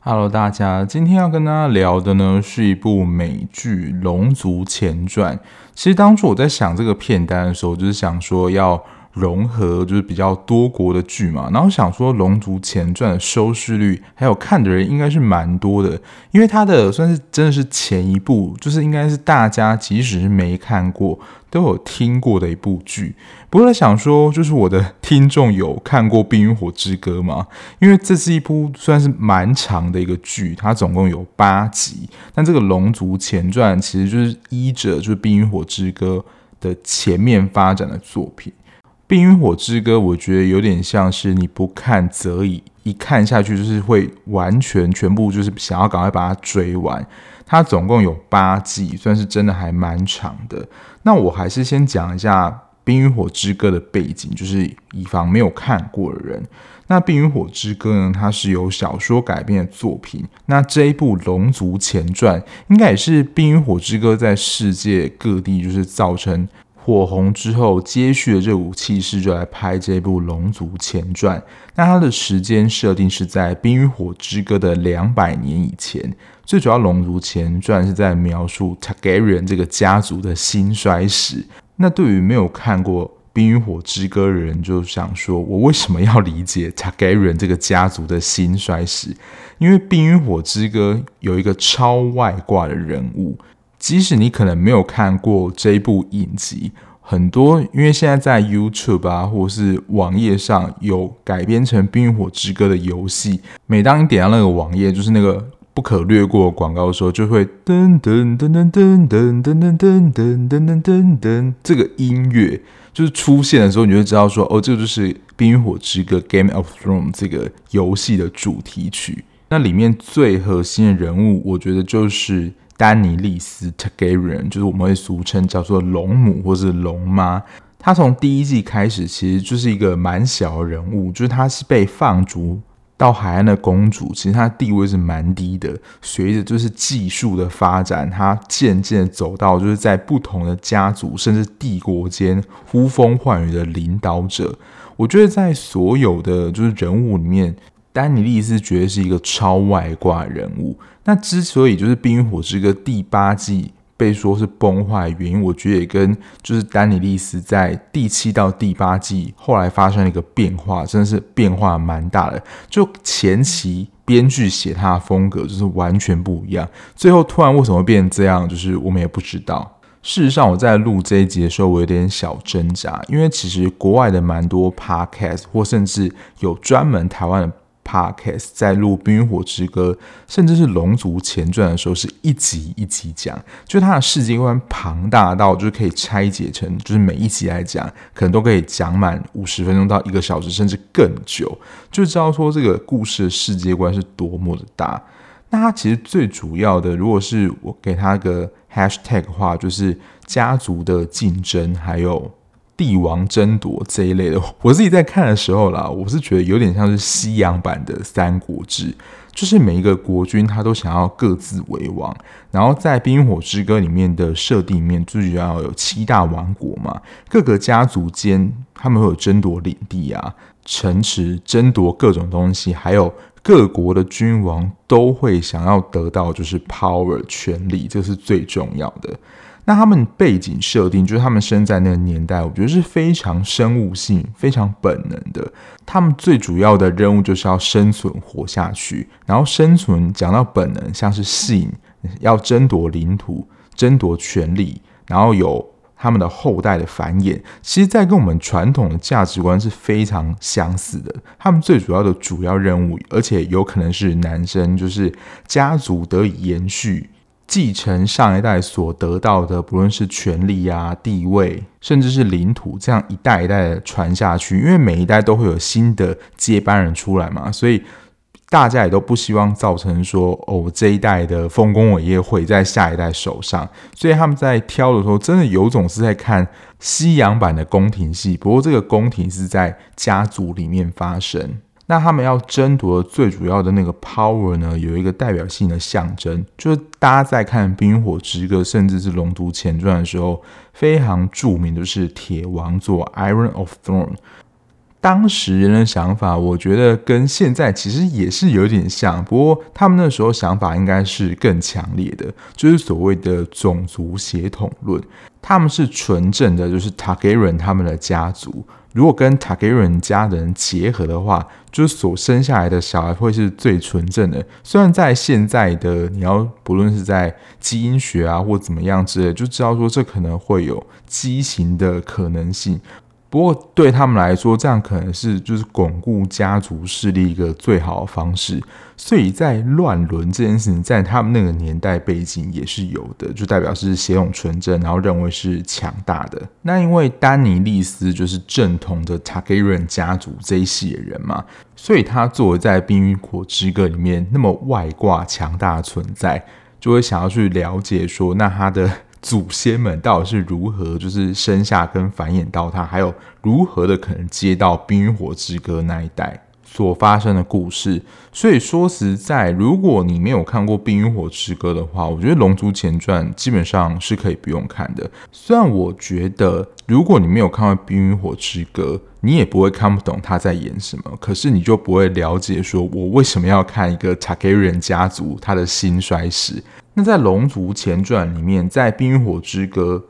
Hello，大家，今天要跟大家聊的呢是一部美剧《龙族前传》。其实当初我在想这个片单的时候，就是想说要。融合就是比较多国的剧嘛，然后想说《龙族前传》的收视率还有看的人应该是蛮多的，因为它的算是真的是前一部，就是应该是大家即使是没看过都有听过的一部剧。不过想说，就是我的听众有看过《冰与火之歌》吗？因为这是一部算是蛮长的一个剧，它总共有八集。但这个《龙族前传》其实就是依着就是《冰与火之歌》的前面发展的作品。《冰与火之歌》，我觉得有点像是你不看则已，一看下去就是会完全全部就是想要赶快把它追完。它总共有八季，算是真的还蛮长的。那我还是先讲一下《冰与火之歌》的背景，就是以防没有看过的人。那《冰与火之歌》呢，它是由小说改编的作品。那这一部《龙族前传》，应该也是《冰与火之歌》在世界各地就是造成。火红之后，接续的这股气势就来拍这部《龙族前传》。那它的时间设定是在《冰与火之歌》的两百年以前。最主要，《龙族前传》是在描述 Targaryen 这个家族的兴衰史。那对于没有看过《冰与火之歌》的人，就想说：我为什么要理解 Targaryen 这个家族的兴衰史？因为《冰与火之歌》有一个超外挂的人物。即使你可能没有看过这一部影集，很多因为现在在 YouTube 啊，或是网页上有改编成《冰与火之歌》的游戏。每当你点到那个网页，就是那个不可略过广告的时候，就会噔噔噔噔噔噔噔噔噔噔噔噔噔，这个音乐就是出现的时候，你就会知道说，哦，这个就是《冰与火之歌》（Game of Thrones） 这个游戏的主题曲。那里面最核心的人物，我觉得就是。丹尼利斯 Targaryen 就是我们会俗称叫做龙母或是龙妈。她从第一季开始其实就是一个蛮小的人物，就是她是被放逐到海岸的公主，其实她地位是蛮低的。随着就是技术的发展，她渐渐走到就是在不同的家族甚至帝国间呼风唤雨的领导者。我觉得在所有的就是人物里面。丹尼利斯绝对是一个超外挂人物。那之所以就是《冰与火之歌》第八季被说是崩坏原因，我觉得也跟就是丹尼利斯在第七到第八季后来发生了一个变化，真的是变化蛮大的。就前期编剧写他的风格就是完全不一样，最后突然为什么会变成这样，就是我们也不知道。事实上，我在录这一集的时候，我有点小挣扎，因为其实国外的蛮多 podcast 或甚至有专门台湾的。Podcast 在录《冰与火之歌》，甚至是《龙族前传》的时候，是一集一集讲，就它的世界观庞大到就是可以拆解成，就是每一集来讲，可能都可以讲满五十分钟到一个小时，甚至更久，就知道说这个故事的世界观是多么的大。那它其实最主要的，如果是我给它个 Hashtag 的话，就是家族的竞争，还有。帝王争夺这一类的，我自己在看的时候啦，我是觉得有点像是西洋版的《三国志》，就是每一个国君他都想要各自为王，然后在《冰火之歌》里面的设定里面，最主要有七大王国嘛，各个家族间他们会有争夺领地啊、城池，争夺各种东西，还有各国的君王都会想要得到就是 power 权力，这是最重要的。那他们背景设定就是他们生在那个年代，我觉得是非常生物性、非常本能的。他们最主要的任务就是要生存活下去，然后生存讲到本能，像是性，要争夺领土、争夺权力，然后有他们的后代的繁衍。其实，在跟我们传统的价值观是非常相似的。他们最主要的主要任务，而且有可能是男生，就是家族得以延续。继承上一代所得到的，不论是权力啊、地位，甚至是领土，这样一代一代的传下去。因为每一代都会有新的接班人出来嘛，所以大家也都不希望造成说，哦，这一代的丰功伟业毁在下一代手上。所以他们在挑的时候，真的有种是在看西洋版的宫廷戏。不过这个宫廷是在家族里面发生。那他们要争夺最主要的那个 power 呢，有一个代表性的象征，就是大家在看《冰火之歌》甚至是《龙族前传》的时候，非常著名的是铁王座 Iron of Throne。当时人的想法，我觉得跟现在其实也是有点像，不过他们那时候想法应该是更强烈的，就是所谓的种族血统论。他们是纯正的，就是 Targaryen 他们的家族，如果跟 Targaryen 家人结合的话，就是所生下来的小孩会是最纯正的。虽然在现在的你要不论是在基因学啊或怎么样之类，就知道说这可能会有畸形的可能性。不过对他们来说，这样可能是就是巩固家族势力一个最好的方式。所以在乱伦这件事情，在他们那个年代背景也是有的，就代表是血统纯正，然后认为是强大的。那因为丹尼利斯就是正统的塔格瑞人家族这一系的人嘛，所以他作为在《冰与火之歌》里面那么外挂强大的存在，就会想要去了解说，那他的。祖先们到底是如何，就是生下跟繁衍到他，还有如何的可能接到《冰与火之歌》那一代所发生的故事。所以说实在，如果你没有看过《冰与火之歌》的话，我觉得《龙族前传》基本上是可以不用看的。虽然我觉得，如果你没有看过《冰与火之歌》，你也不会看不懂他在演什么，可是你就不会了解说我为什么要看一个塔格瑞人家族他的兴衰史。那在《龙族前传》里面，在《冰与火之歌》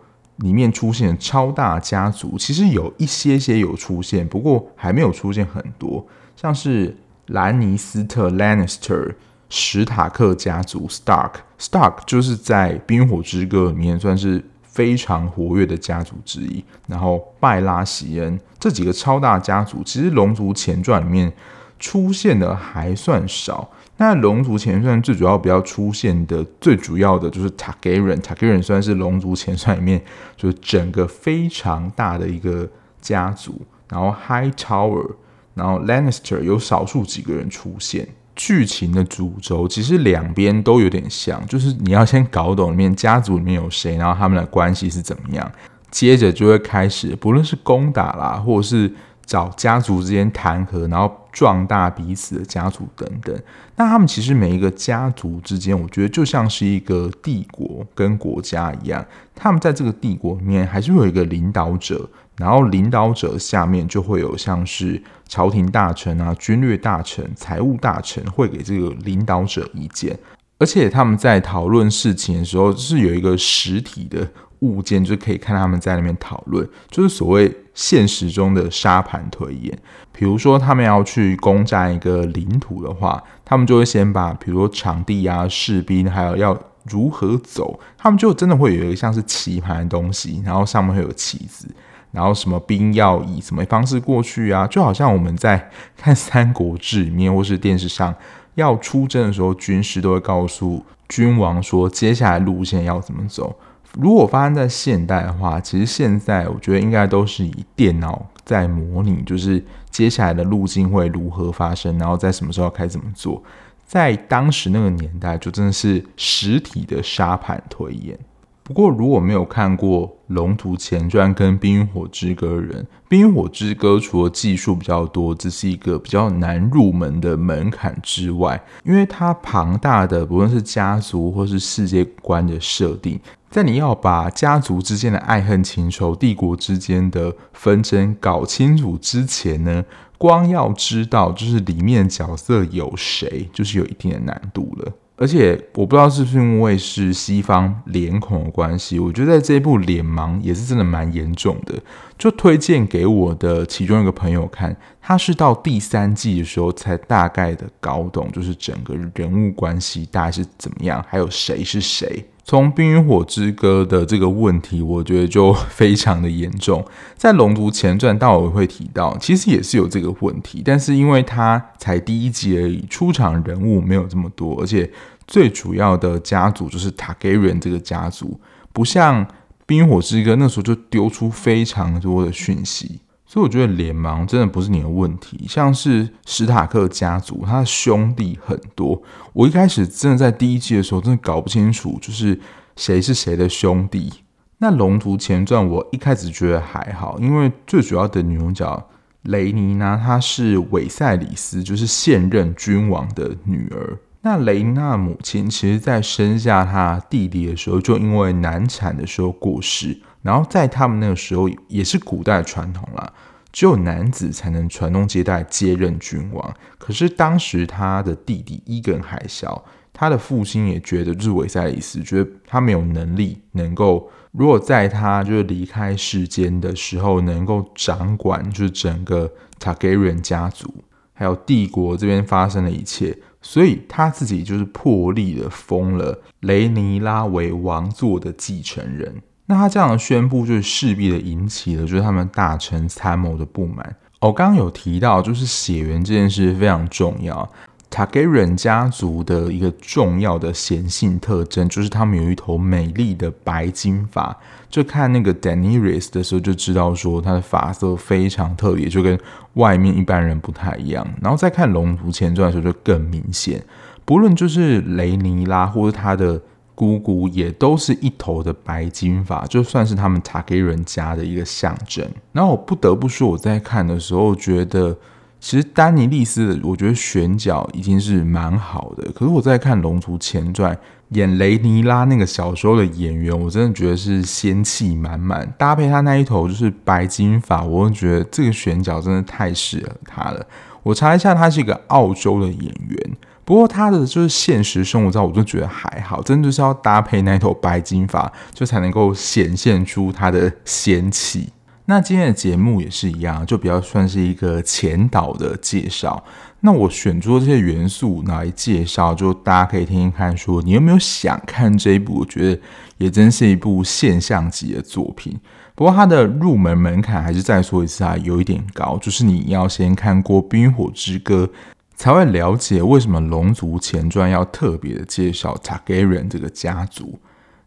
里面出现超大家族，其实有一些些有出现，不过还没有出现很多。像是兰尼斯特 （Lannister）、史塔克家族 （Stark）。Stark 就是在《冰与火之歌》里面算是非常活跃的家族之一。然后拜拉席恩这几个超大家族，其实《龙族前传》里面出现的还算少。那龙族前传最主要比较出现的最主要的就是 Targaryen，Targaryen 算是龙族前传里面就是整个非常大的一个家族。然后 Hightower，然后 Lannister 有少数几个人出现。剧情的主轴其实两边都有点像，就是你要先搞懂里面家族里面有谁，然后他们的关系是怎么样，接着就会开始不论是攻打啦，或者是。找家族之间谈和，然后壮大彼此的家族等等。那他们其实每一个家族之间，我觉得就像是一个帝国跟国家一样。他们在这个帝国里面还是会有一个领导者，然后领导者下面就会有像是朝廷大臣啊、军略大臣、财务大臣会给这个领导者意见。而且他们在讨论事情的时候，是有一个实体的物件，就可以看他们在那边讨论，就是所谓。现实中的沙盘推演，比如说他们要去攻占一个领土的话，他们就会先把，比如说场地啊、士兵，还有要如何走，他们就真的会有一个像是棋盘的东西，然后上面会有棋子，然后什么兵要以什么方式过去啊，就好像我们在看《三国志》里面或是电视上要出征的时候，军师都会告诉君王说，接下来路线要怎么走。如果发生在现代的话，其实现在我觉得应该都是以电脑在模拟，就是接下来的路径会如何发生，然后在什么时候该怎么做。在当时那个年代，就真的是实体的沙盘推演。不过，如果没有看过《龙图前传》跟《冰与火之歌》人，《冰与火之歌》除了技术比较多，这是一个比较难入门的门槛之外，因为它庞大的不论是家族或是世界观的设定，在你要把家族之间的爱恨情仇、帝国之间的纷争搞清楚之前呢，光要知道就是里面角色有谁，就是有一定的难度了。而且我不知道是不是因为是西方脸孔的关系，我觉得在这一部脸盲也是真的蛮严重的。就推荐给我的其中一个朋友看，他是到第三季的时候才大概的搞懂，就是整个人物关系大概是怎么样，还有谁是谁。从《冰与火之歌》的这个问题，我觉得就非常的严重。在《龙族前传》，到我会提到，其实也是有这个问题，但是因为它才第一集而已，出场人物没有这么多，而且最主要的家族就是塔格瑞这个家族，不像《冰与火之歌》那时候就丢出非常多的讯息。所以我觉得脸盲真的不是你的问题，像是史塔克家族，他的兄弟很多。我一开始真的在第一季的时候，真的搞不清楚，就是谁是谁的兄弟。那《龙族前传》我一开始觉得还好，因为最主要的女主角雷妮娜她是韦赛里斯，就是现任君王的女儿。那雷妮娜母亲其实，在生下她弟弟的时候，就因为难产的时候过世。然后在他们那个时候，也是古代传统啦，只有男子才能传宗接代，接任君王。可是当时他的弟弟伊根还小，他的父亲也觉得，就是韦赛里斯觉得他没有能力能够，如果在他就是离开世间的时候，能够掌管就是整个塔格瑞人家族还有帝国这边发生的一切，所以他自己就是破例的封了雷尼拉为王座的继承人。那他这样的宣布，就是势必的引起了就是他们大臣参谋的不满。我、哦、刚刚有提到，就是血缘这件事非常重要。塔格人家族的一个重要的显性特征，就是他们有一头美丽的白金发。就看那个 Daenerys 的时候，就知道说他的发色非常特别，就跟外面一般人不太一样。然后再看《龙族前传》的时候，就更明显。不论就是雷尼拉，或者他的。姑姑也都是一头的白金发，就算是他们塔格人家的一个象征。然后我不得不说，我在看的时候觉得，其实丹尼利斯的，我觉得选角已经是蛮好的。可是我在看《龙族前传》演雷尼拉那个小时候的演员，我真的觉得是仙气满满，搭配他那一头就是白金发，我就觉得这个选角真的太适合他了。我查一下，他是一个澳洲的演员。不过他的就是现实生活照，我就觉得还好，真的就是要搭配那一头白金发，就才能够显现出他的仙气。那今天的节目也是一样，就比较算是一个前导的介绍。那我选出这些元素来介绍，就大家可以听听看，说你有没有想看这一部？我觉得也真是一部现象级的作品。不过它的入门门槛还是再说一次啊，有一点高，就是你要先看过《冰火之歌》。才会了解为什么《龙族前传》要特别的介绍塔格人这个家族。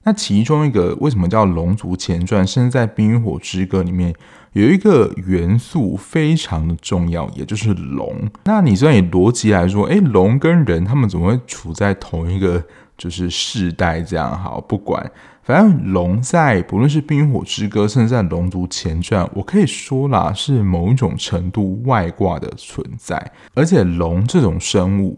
那其中一个为什么叫《龙族前传》，甚至在《冰与火之歌》里面有一个元素非常的重要，也就是龙。那你虽然以逻辑来说，诶，龙跟人他们怎么会处在同一个就是世代这样？好，不管。反正龙在不论是《冰火之歌》，甚至在《龙族前传》，我可以说啦，是某一种程度外挂的存在。而且龙这种生物，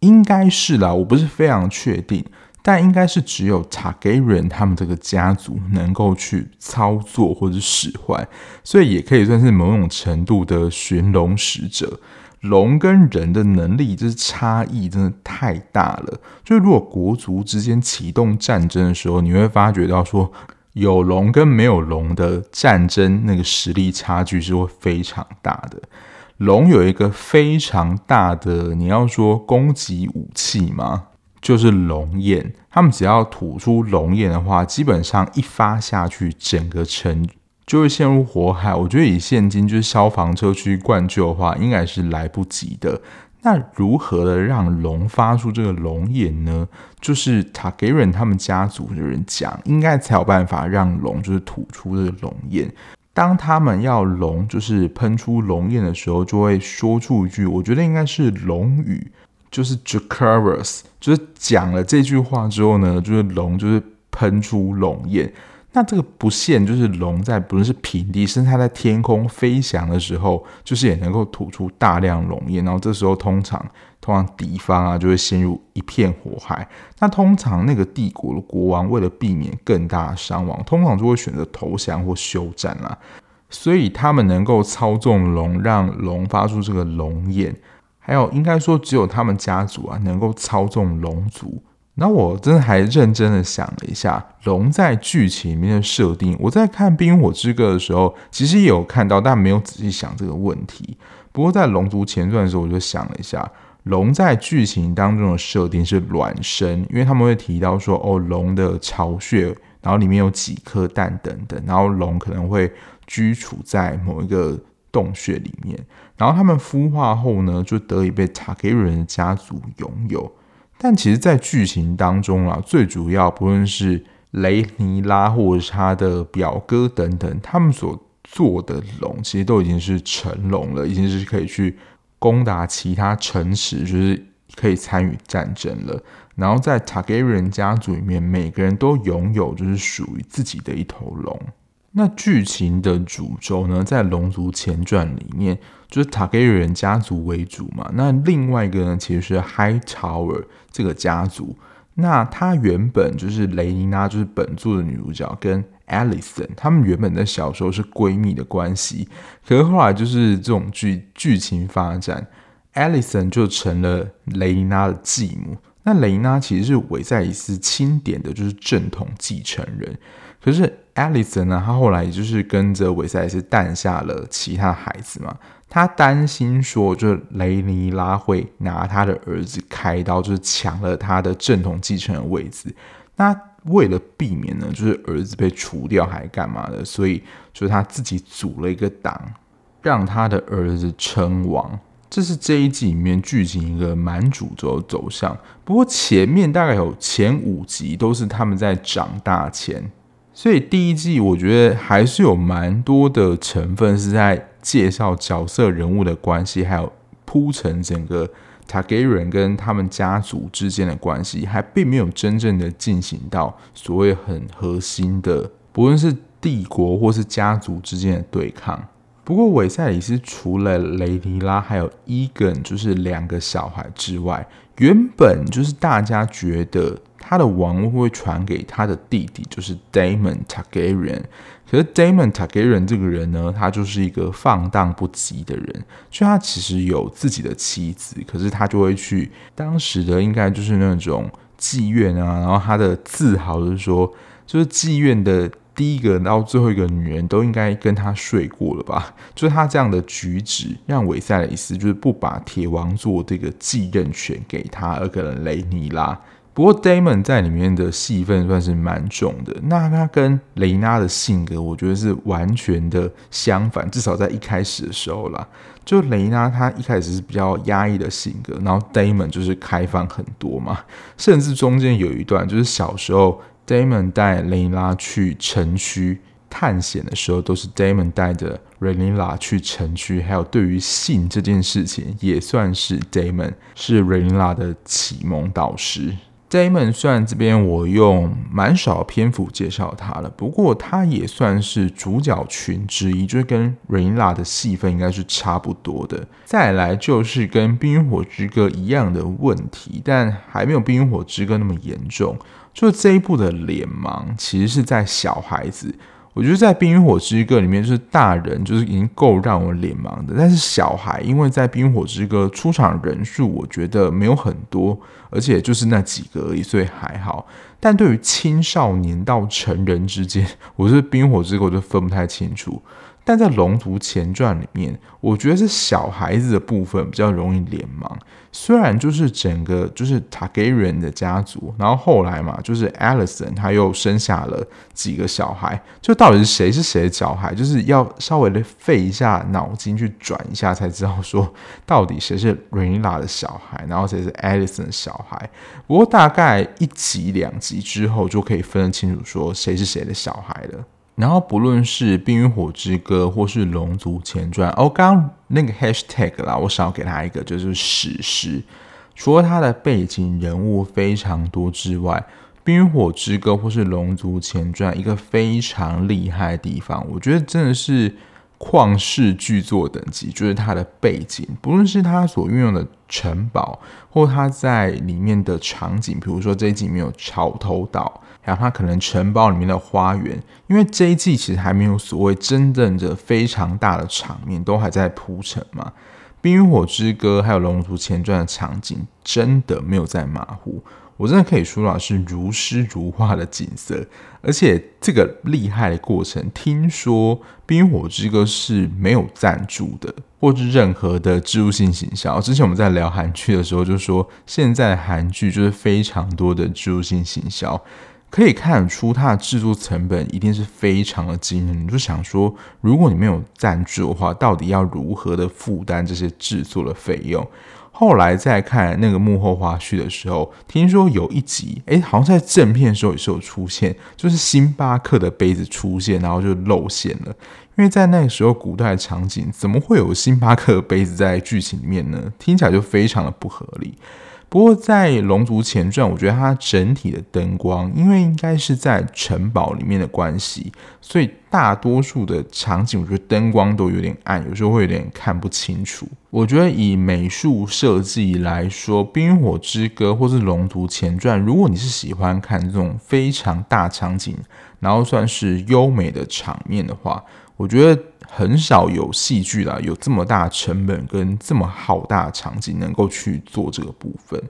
应该是啦，我不是非常确定，但应该是只有塔格人他们这个家族能够去操作或者使唤，所以也可以算是某种程度的寻龙使者。龙跟人的能力，就是差异真的太大了。就如果国族之间启动战争的时候，你会发觉到说，有龙跟没有龙的战争，那个实力差距是会非常大的。龙有一个非常大的，你要说攻击武器吗？就是龙焰。他们只要吐出龙焰的话，基本上一发下去，整个城。就会陷入火海。我觉得以现今就是消防车去灌救的话，应该是来不及的。那如何的让龙发出这个龙焰呢？就是塔给人他们家族的人讲，应该才有办法让龙就是吐出这个龙焰。当他们要龙就是喷出龙焰的时候，就会说出一句，我觉得应该是龙语，就是 j a c a r u s 就是讲了这句话之后呢，就是龙就是喷出龙焰。那这个不限，就是龙在不论是平地，甚至它在天空飞翔的时候，就是也能够吐出大量龙焰。然后这时候通常通常敌方啊就会陷入一片火海。那通常那个帝国的国王为了避免更大的伤亡，通常就会选择投降或休战啦。所以他们能够操纵龙，让龙发出这个龙焰。还有应该说只有他们家族啊能够操纵龙族。那我真的还认真的想了一下，龙在剧情里面的设定。我在看《冰火之歌》的时候，其实也有看到，但没有仔细想这个问题。不过在《龙族前传》的时候，我就想了一下，龙在剧情当中的设定是卵生，因为他们会提到说，哦，龙的巢穴，然后里面有几颗蛋等等，然后龙可能会居处在某一个洞穴里面，然后他们孵化后呢，就得以被塔克瑞人的家族拥有。但其实，在剧情当中啊，最主要不论是雷尼拉或者是他的表哥等等，他们所做的龙，其实都已经是成龙了，已经是可以去攻打其他城池，就是可以参与战争了。然后在塔格人家族里面，每个人都拥有就是属于自己的一头龙。那剧情的主轴呢，在《龙族前传》里面，就是塔格瑞人家族为主嘛。那另外一个呢，其实是 Hightower 这个家族。那他原本就是雷妮拉，就是本作的女主角，跟 Alicent 他们原本在小时候是闺蜜的关系。可是后来就是这种剧剧情发展，Alison 就成了雷妮拉的继母。那雷妮拉其实是韦赛里斯钦点的，就是正统继承人。可是 Alison 呢，他后来就是跟着韦赛里斯诞下了其他孩子嘛。他担心说，就是雷尼拉会拿他的儿子开刀，就是抢了他的正统继承的位置。那为了避免呢，就是儿子被除掉还干嘛的，所以就是他自己组了一个党，让他的儿子称王。这是这一季里面剧情一个蛮主轴的走向。不过前面大概有前五集都是他们在长大前。所以第一季我觉得还是有蛮多的成分是在介绍角色人物的关系，还有铺陈整个塔格瑞人跟他们家族之间的关系，还并没有真正的进行到所谓很核心的，不论是帝国或是家族之间的对抗。不过韦赛里斯除了雷尼拉还有伊根，就是两个小孩之外，原本就是大家觉得。他的王位会传给他的弟弟，就是 Damon Targaryen。可是 Damon t a g a r e n 这个人呢，他就是一个放荡不羁的人。就他其实有自己的妻子，可是他就会去当时的应该就是那种妓院啊。然后他的自豪就是说，就是妓院的第一个到最后一个女人都应该跟他睡过了吧？就是他这样的举止，让韦赛雷斯就是不把铁王座这个继任权给他，而给了雷尼拉。不过，Damon 在里面的戏份算是蛮重的。那他跟雷娜的性格，我觉得是完全的相反。至少在一开始的时候啦，就雷娜她一开始是比较压抑的性格，然后 Damon 就是开放很多嘛。甚至中间有一段，就是小时候 Damon 带雷娜去城区探险的时候，都是 Damon 带着雷娜去城区。还有对于性这件事情，也算是 Damon 是雷娜的启蒙导师。Daemon 虽然这边我用蛮少篇幅介绍他了，不过他也算是主角群之一，就是跟 Rainla 的戏份应该是差不多的。再来就是跟《冰与火之歌》一样的问题，但还没有《冰与火之歌》那么严重。就这一部的脸盲，其实是在小孩子。我觉得在《冰与火之歌》里面，就是大人就是已经够让我脸盲的，但是小孩因为在《冰与火之歌》出场人数，我觉得没有很多，而且就是那几个而已，所以还好。但对于青少年到成人之间，我是《冰火之歌》我就分不太清楚。但在《龙族前传》里面，我觉得是小孩子的部分比较容易脸盲。虽然就是整个就是塔格瑞的家族，然后后来嘛，就是 Alison 他又生下了几个小孩，就到底是谁是谁的小孩，就是要稍微的费一下脑筋去转一下，才知道说到底谁是 Rhaenyra 的小孩，然后谁是 Alison 的小孩。不过大概一集两集之后，就可以分得清楚说谁是谁的小孩了。然后不论是《冰与火之歌》或是《龙族前传》，哦，刚刚那个 hashtag 啦，我少给他一个，就是史诗。除了它的背景人物非常多之外，《冰与火之歌》或是《龙族前传》一个非常厉害的地方，我觉得真的是。旷世巨作等级，就是它的背景，不论是它所运用的城堡，或它在里面的场景，比如说这一季里面有草头岛，然后它可能城堡里面的花园，因为这一季其实还没有所谓真正的非常大的场面，都还在铺陈嘛。《冰与火之歌》还有《龙族前传》的场景，真的没有在马虎。我真的可以说到是如诗如画的景色，而且这个厉害的过程，听说《冰火之歌》是没有赞助的，或是任何的植入性行销。之前我们在聊韩剧的时候，就说现在韩剧就是非常多的植入性行销，可以看出它的制作成本一定是非常的惊人。你就想说，如果你没有赞助的话，到底要如何的负担这些制作的费用？后来再看那个幕后花絮的时候，听说有一集，哎，好像在正片的时候也是有出现，就是星巴克的杯子出现，然后就露馅了。因为在那个时候古代场景，怎么会有星巴克的杯子在剧情里面呢？听起来就非常的不合理。不过在《龙族前传》，我觉得它整体的灯光，因为应该是在城堡里面的关系，所以大多数的场景，我觉得灯光都有点暗，有时候会有点看不清楚。我觉得以美术设计来说，《冰火之歌》或是《龙族前传》，如果你是喜欢看这种非常大场景，然后算是优美的场面的话，我觉得。很少有戏剧啦，有这么大成本跟这么浩大的场景能够去做这个部分。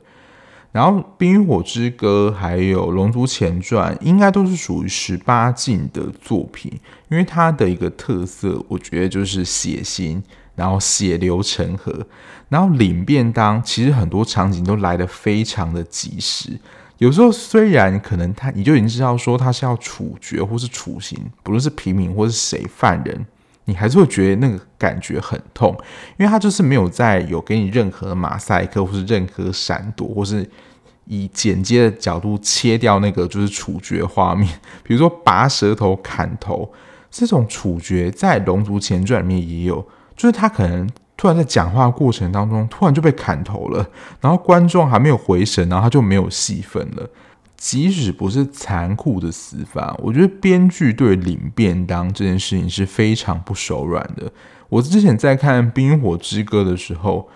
然后《冰与火之歌》还有《龙族前传》应该都是属于十八禁的作品，因为它的一个特色，我觉得就是血腥，然后血流成河，然后领便当，其实很多场景都来得非常的及时。有时候虽然可能他你就已经知道说他是要处决或是处刑，不论是平民或是谁犯人。你还是会觉得那个感觉很痛，因为他就是没有在有给你任何马赛克，或是任何闪躲，或是以剪接的角度切掉那个就是处决画面。比如说拔舌头、砍头这种处决，在《龙族前传》里面也有，就是他可能突然在讲话过程当中突然就被砍头了，然后观众还没有回神，然后他就没有戏份了。即使不是残酷的死法，我觉得编剧对领便当这件事情是非常不手软的。我之前在看《冰火之歌》的时候，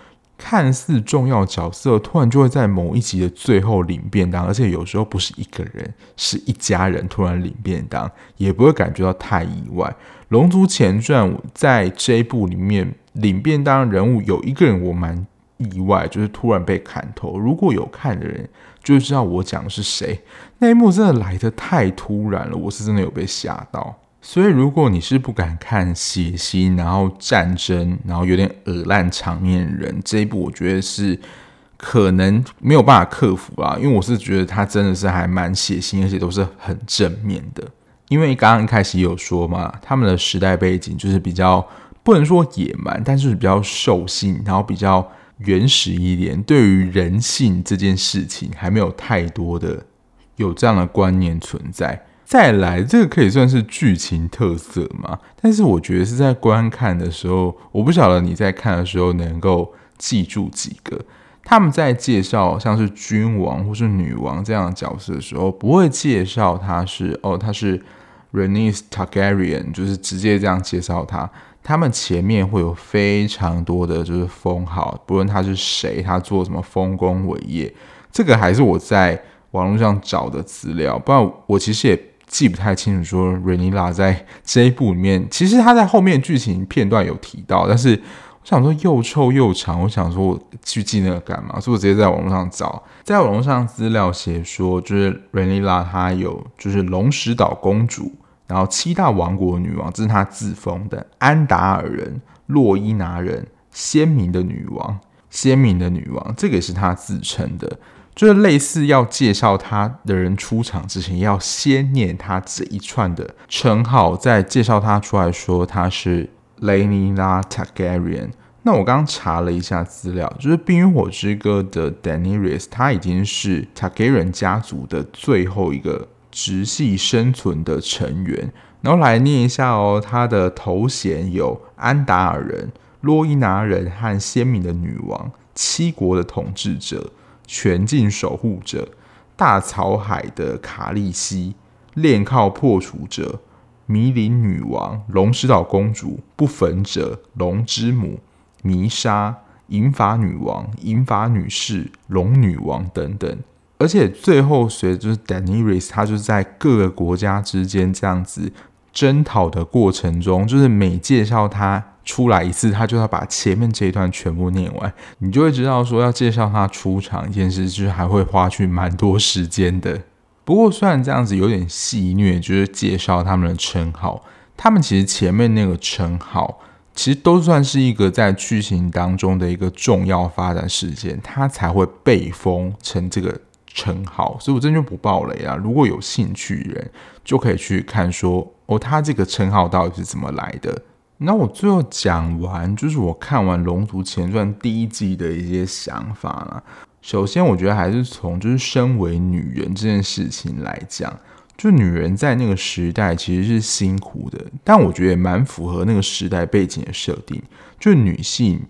看似重要角色突然就会在某一集的最后领便当，而且有时候不是一个人，是一家人突然领便当，也不会感觉到太意外。《龙族前传》在这一部里面领便当人物有一个人我蛮意外，就是突然被砍头。如果有看的人，就知道我讲的是谁。那一幕真的来得太突然了，我是真的有被吓到。所以，如果你是不敢看血腥，然后战争，然后有点恶烂场面的人，这一部我觉得是可能没有办法克服啊。因为我是觉得它真的是还蛮血腥，而且都是很正面的。因为刚刚一开始有说嘛，他们的时代背景就是比较不能说野蛮，但是比较兽性，然后比较。原始一点，对于人性这件事情还没有太多的有这样的观念存在。再来，这个可以算是剧情特色嘛？但是我觉得是在观看的时候，我不晓得你在看的时候能够记住几个。他们在介绍像是君王或是女王这样的角色的时候，不会介绍他是哦，他是 Rhaenys Targaryen，就是直接这样介绍他。他们前面会有非常多的就是封号，不论他是谁，他做什么丰功伟业，这个还是我在网络上找的资料，不然我其实也记不太清楚。说瑞妮拉在这一部里面，其实他在后面剧情片段有提到，但是我想说又臭又长，我想说我去记那个干嘛？所以我直接在网络上找，在网络上资料写说，就是瑞妮拉她有就是龙石岛公主。然后七大王国女王，这是她自封的。安达尔人、洛伊拿人，鲜明的女王，鲜明的女王，这个也是她自称的。就是类似要介绍他的人出场之前，要先念他这一串的称号，再介绍他出来说他是 Rhaenyra Targaryen。那我刚刚查了一下资料，就是《冰与火之歌》的 Daenerys，她已经是 Targaryen 家族的最后一个。直系生存的成员，然后来念一下哦。他的头衔有安达尔人、洛伊拿人和鲜明的女王、七国的统治者、全境守护者、大草海的卡利西、炼锈破除者、迷林女王、龙石岛公主、不焚者、龙之母、弥沙、银发女王、银发女士、龙女王等等。而且最后，随着就是 Daenerys，他就是在各个国家之间这样子征讨的过程中，就是每介绍他出来一次，他就要把前面这一段全部念完，你就会知道说要介绍他出场一件事，就是还会花去蛮多时间的。不过虽然这样子有点戏虐，就是介绍他们的称号，他们其实前面那个称号其实都算是一个在剧情当中的一个重要发展事件，他才会被封成这个。称号，所以我真就不爆雷啊。如果有兴趣人，就可以去看说哦，他这个称号到底是怎么来的。那我最后讲完，就是我看完《龙族前传》第一季的一些想法啦。首先，我觉得还是从就是身为女人这件事情来讲，就女人在那个时代其实是辛苦的，但我觉得也蛮符合那个时代背景的设定，就女性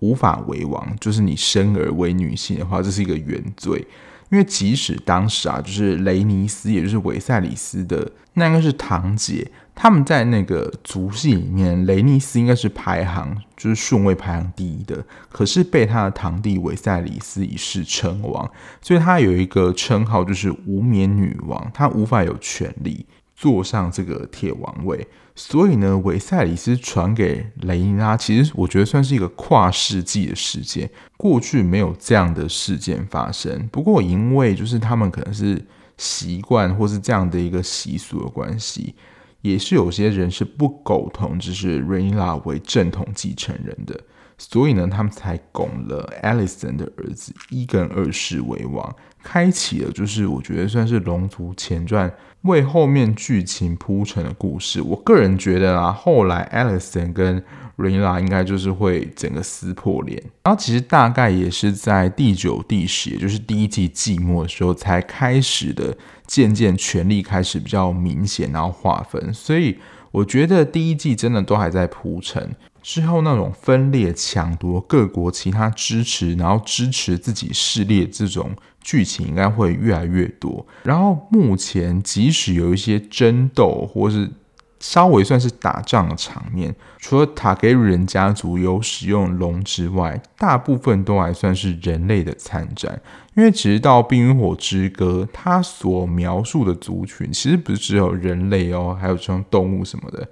无法为王，就是你生而为女性的话，这是一个原罪。因为即使当时啊，就是雷尼斯，也就是维赛里斯的那应该是堂姐，他们在那个族系里面，雷尼斯应该是排行就是顺位排行第一的，可是被他的堂弟维赛里斯一世称王，所以他有一个称号就是无冕女王，他无法有权利坐上这个铁王位。所以呢，维赛里斯传给雷尼拉，其实我觉得算是一个跨世纪的事件。过去没有这样的事件发生。不过，因为就是他们可能是习惯或是这样的一个习俗的关系，也是有些人是不苟同，只是 Raina 为正统继承人的。所以呢，他们才拱了 Alison 的儿子一跟二世为王，开启了就是我觉得算是《龙族前传》。为后面剧情铺陈的故事，我个人觉得啊，后来 Alison 跟瑞拉应该就是会整个撕破脸，然后其实大概也是在第九、第十，也就是第一季季末的时候才开始的，渐渐权力开始比较明显，然后划分，所以我觉得第一季真的都还在铺陈。之后那种分裂、抢夺各国其他支持，然后支持自己势力这种剧情应该会越来越多。然后目前即使有一些争斗，或是稍微算是打仗的场面，除了塔格人家族有使用龙之外，大部分都还算是人类的参战。因为直到《冰与火之歌》，它所描述的族群其实不是只有人类哦，还有这种动物什么的。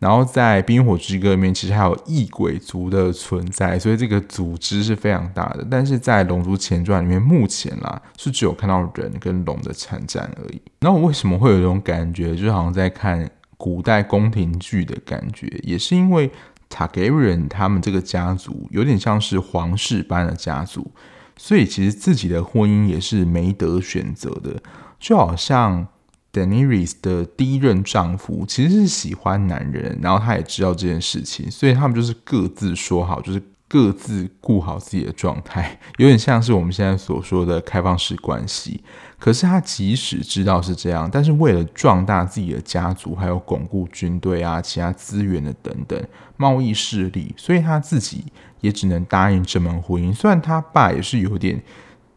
然后在《冰与火之歌》里面，其实还有异鬼族的存在，所以这个组织是非常大的。但是在《龙族前传》里面，目前啦是只有看到人跟龙的参战而已。那我为什么会有一种感觉，就好像在看古代宫廷剧的感觉？也是因为塔格瑞人他们这个家族有点像是皇室般的家族，所以其实自己的婚姻也是没得选择的，就好像。Daenerys 的第一任丈夫其实是喜欢男人，然后他也知道这件事情，所以他们就是各自说好，就是各自顾好自己的状态，有点像是我们现在所说的开放式关系。可是他即使知道是这样，但是为了壮大自己的家族，还有巩固军队啊、其他资源的等等贸易势力，所以他自己也只能答应这门婚姻。虽然他爸也是有点。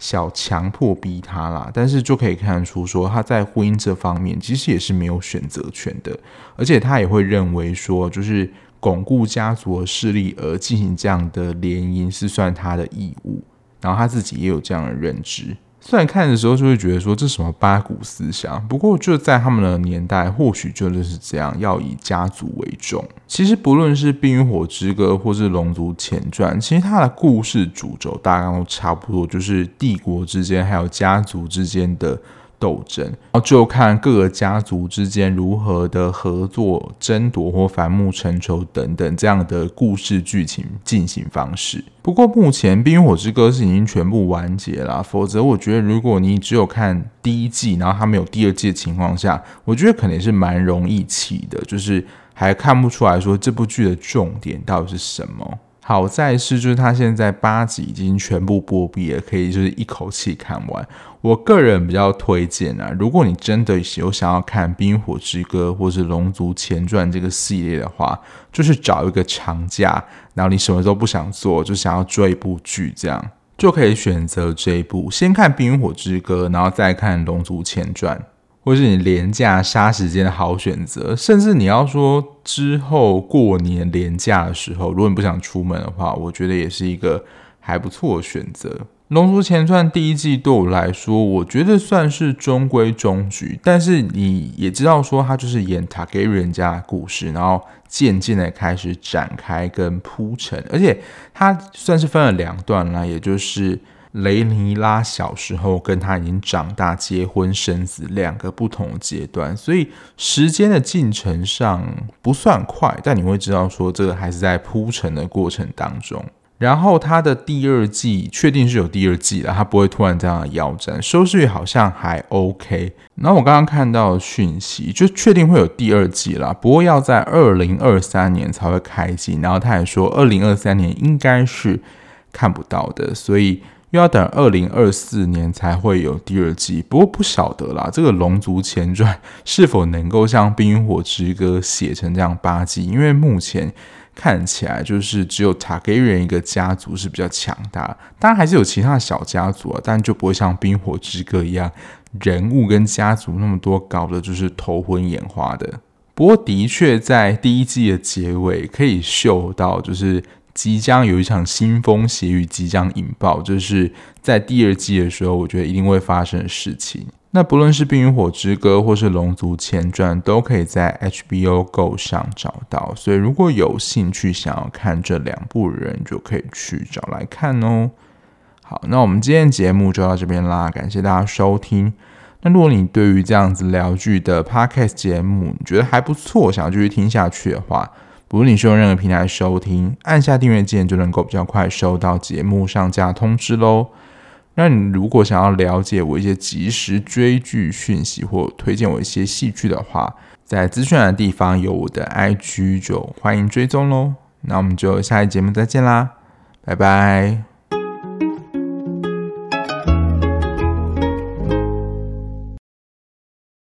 小强迫逼他啦，但是就可以看出说他在婚姻这方面其实也是没有选择权的，而且他也会认为说，就是巩固家族的势力而进行这样的联姻是算他的义务，然后他自己也有这样的认知。虽然看的时候就会觉得说，这什么八股思想，不过就在他们的年代，或许就是这样，要以家族为重。其实不论是《冰与火之歌》或是《龙族前传》，其实它的故事主轴大概都差不多，就是帝国之间还有家族之间的。斗争，然后就看各个家族之间如何的合作、争夺或反目成仇等等这样的故事剧情进行方式。不过目前《冰与火之歌》是已经全部完结了，否则我觉得如果你只有看第一季，然后它没有第二季的情况下，我觉得可能是蛮容易弃的，就是还看不出来说这部剧的重点到底是什么。好在是，就是他现在八集已经全部播毕了，可以就是一口气看完。我个人比较推荐啊，如果你真的有想要看《冰火之歌》或是《龙族前传》这个系列的话，就是找一个长假，然后你什么都不想做，就想要追一部剧，这样就可以选择这一部，先看《冰火之歌》，然后再看《龙族前传》。或是你连假杀时间的好选择，甚至你要说之后过年连假的时候，如果你不想出门的话，我觉得也是一个还不错的选择。《龙族前传》第一季对我来说，我觉得算是中规中矩，但是你也知道说，它就是演塔给人家的故事，然后渐渐的开始展开跟铺陈，而且它算是分了两段啦，也就是。雷尼拉小时候跟他已经长大、结婚生子两个不同的阶段，所以时间的进程上不算快，但你会知道说这个还是在铺陈的过程当中。然后他的第二季确定是有第二季了，他不会突然这样腰斩，收视率好像还 OK。然后我刚刚看到讯息就确定会有第二季了，不过要在二零二三年才会开机。然后他还说二零二三年应该是看不到的，所以。又要等二零二四年才会有第二季，不过不晓得啦，这个《龙族前传》是否能够像《冰与火之歌》写成这样八季？因为目前看起来就是只有塔格瑞一个家族是比较强大，当然还是有其他小家族啊，但就不会像冰火之歌一样人物跟家族那么多，搞的就是头昏眼花的。不过的确在第一季的结尾可以嗅到，就是即将有一场腥风血雨即将引爆，就是在第二季的时候，我觉得一定会发生的事情。那不论是《冰与火之歌》或是《龙族前传》，都可以在 HBO Go 上找到。所以如果有兴趣想要看这两部人，就可以去找来看哦。好，那我们今天节目就到这边啦，感谢大家收听。那如果你对于这样子聊剧的 Podcast 节目，你觉得还不错，想要继续听下去的话，不论你是用任何平台收听，按下订阅键就能够比较快收到节目上架通知喽。那你如果想要了解我一些即时追剧讯息，或推荐我一些戏剧的话，在资讯栏的地方有我的 IG，就欢迎追踪喽。那我们就下一节目再见啦，拜拜。